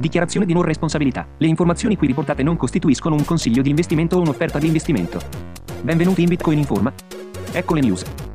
Dichiarazione di non responsabilità. Le informazioni qui riportate non costituiscono un consiglio di investimento o un'offerta di investimento. Benvenuti in Bitcoin Informa. Ecco le news.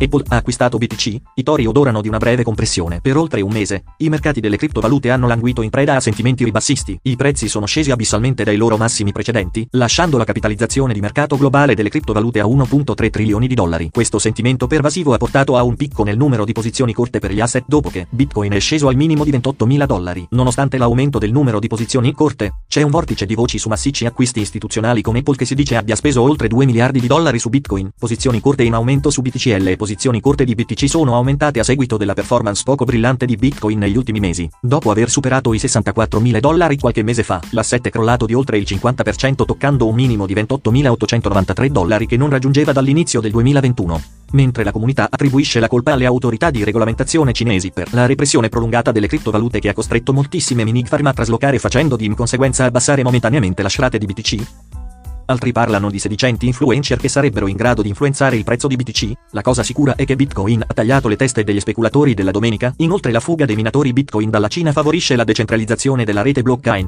Apple ha acquistato BTC, i tori odorano di una breve compressione. Per oltre un mese, i mercati delle criptovalute hanno languito in preda a sentimenti ribassisti. I prezzi sono scesi abissalmente dai loro massimi precedenti, lasciando la capitalizzazione di mercato globale delle criptovalute a 1.3 trilioni di dollari. Questo sentimento pervasivo ha portato a un picco nel numero di posizioni corte per gli asset dopo che Bitcoin è sceso al minimo di 28.000 dollari. Nonostante l'aumento del numero di posizioni corte, c'è un vortice di voci su massicci acquisti istituzionali come Apple che si dice abbia speso oltre 2 miliardi di dollari su Bitcoin, posizioni corte in aumento su BTCL e posizioni posizioni corte di BTC sono aumentate a seguito della performance poco brillante di Bitcoin negli ultimi mesi. Dopo aver superato i 64.000 dollari qualche mese fa, l'asset è crollato di oltre il 50% toccando un minimo di 28.893 dollari che non raggiungeva dall'inizio del 2021 mentre la comunità attribuisce la colpa alle autorità di regolamentazione cinesi per la repressione prolungata delle criptovalute che ha costretto moltissime mini farm a traslocare facendo di conseguenza abbassare momentaneamente la shrate di BTC. Altri parlano di sedicenti influencer che sarebbero in grado di influenzare il prezzo di BTC. La cosa sicura è che Bitcoin ha tagliato le teste degli speculatori della domenica. Inoltre la fuga dei minatori Bitcoin dalla Cina favorisce la decentralizzazione della rete blockchain.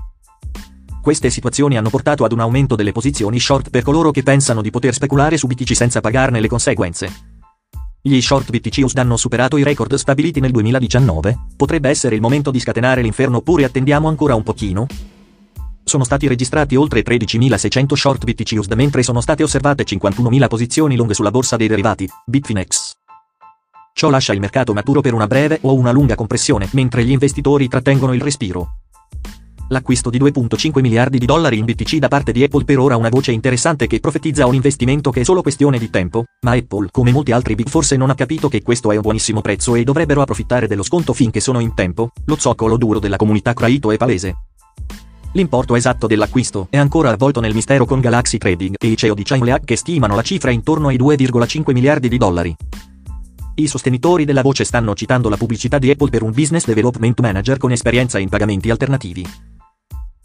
Queste situazioni hanno portato ad un aumento delle posizioni short per coloro che pensano di poter speculare su BTC senza pagarne le conseguenze. Gli short BTC hanno superato i record stabiliti nel 2019? Potrebbe essere il momento di scatenare l'inferno oppure attendiamo ancora un pochino? Sono stati registrati oltre 13.600 short BTC USD mentre sono state osservate 51.000 posizioni lunghe sulla borsa dei derivati, Bitfinex. Ciò lascia il mercato maturo per una breve o una lunga compressione, mentre gli investitori trattengono il respiro. L'acquisto di 2.5 miliardi di dollari in BTC da parte di Apple per ora una voce interessante che profetizza un investimento che è solo questione di tempo, ma Apple, come molti altri big forse non ha capito che questo è un buonissimo prezzo e dovrebbero approfittare dello sconto finché sono in tempo, lo zoccolo duro della comunità crypto è palese. L'importo esatto dell'acquisto è ancora avvolto nel mistero con Galaxy Trading e i CEO di Chainlea che stimano la cifra intorno ai 2,5 miliardi di dollari. I sostenitori della voce stanno citando la pubblicità di Apple per un Business Development Manager con esperienza in pagamenti alternativi.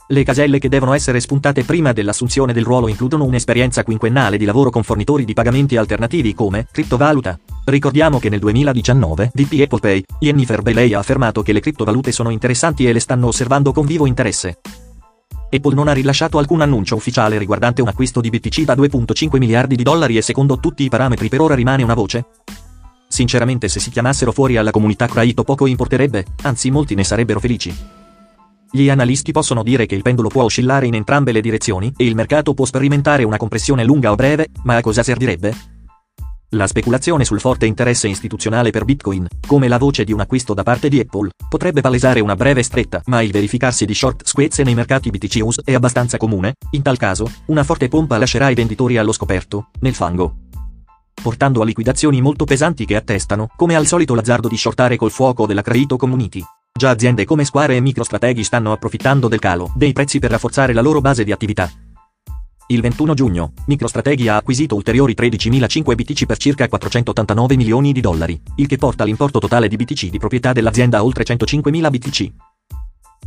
Le caselle che devono essere spuntate prima dell'assunzione del ruolo includono un'esperienza quinquennale di lavoro con fornitori di pagamenti alternativi come criptovaluta. Ricordiamo che nel 2019, VP Apple Pay, Jennifer Bailey ha affermato che le criptovalute sono interessanti e le stanno osservando con vivo interesse. Apple non ha rilasciato alcun annuncio ufficiale riguardante un acquisto di BTC da 2.5 miliardi di dollari e secondo tutti i parametri per ora rimane una voce? Sinceramente se si chiamassero fuori alla comunità crypto poco importerebbe, anzi molti ne sarebbero felici. Gli analisti possono dire che il pendolo può oscillare in entrambe le direzioni e il mercato può sperimentare una compressione lunga o breve, ma a cosa servirebbe? La speculazione sul forte interesse istituzionale per Bitcoin, come la voce di un acquisto da parte di Apple, potrebbe palesare una breve stretta, ma il verificarsi di short squeeze nei mercati BTC US è abbastanza comune, in tal caso, una forte pompa lascerà i venditori allo scoperto, nel fango. Portando a liquidazioni molto pesanti che attestano, come al solito l'azzardo di shortare col fuoco della credito community. Già aziende come Square e MicroStrategy stanno approfittando del calo dei prezzi per rafforzare la loro base di attività. Il 21 giugno, MicroStrategy ha acquisito ulteriori 13.005 BTC per circa 489 milioni di dollari, il che porta l'importo totale di BTC di proprietà dell'azienda a oltre 105.000 BTC.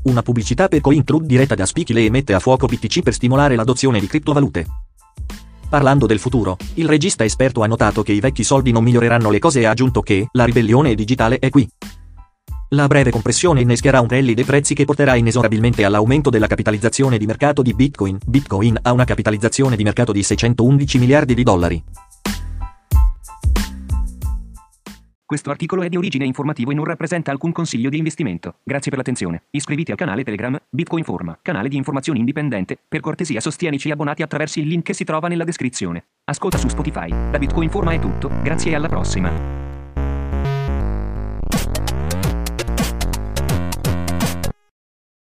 Una pubblicità per CoinClub diretta da Spikile mette a fuoco BTC per stimolare l'adozione di criptovalute. Parlando del futuro, il regista esperto ha notato che i vecchi soldi non miglioreranno le cose e ha aggiunto che la ribellione digitale è qui. La breve compressione innescherà un rally dei prezzi che porterà inesorabilmente all'aumento della capitalizzazione di mercato di Bitcoin. Bitcoin ha una capitalizzazione di mercato di 611 miliardi di dollari. Questo articolo è di origine informativo e non rappresenta alcun consiglio di investimento. Grazie per l'attenzione. Iscriviti al canale Telegram Bitcoin Forma, canale di informazioni indipendente. Per cortesia sostienici abbonati attraverso il link che si trova nella descrizione. Ascolta su Spotify. Da Bitcoin Forma è tutto. Grazie e alla prossima.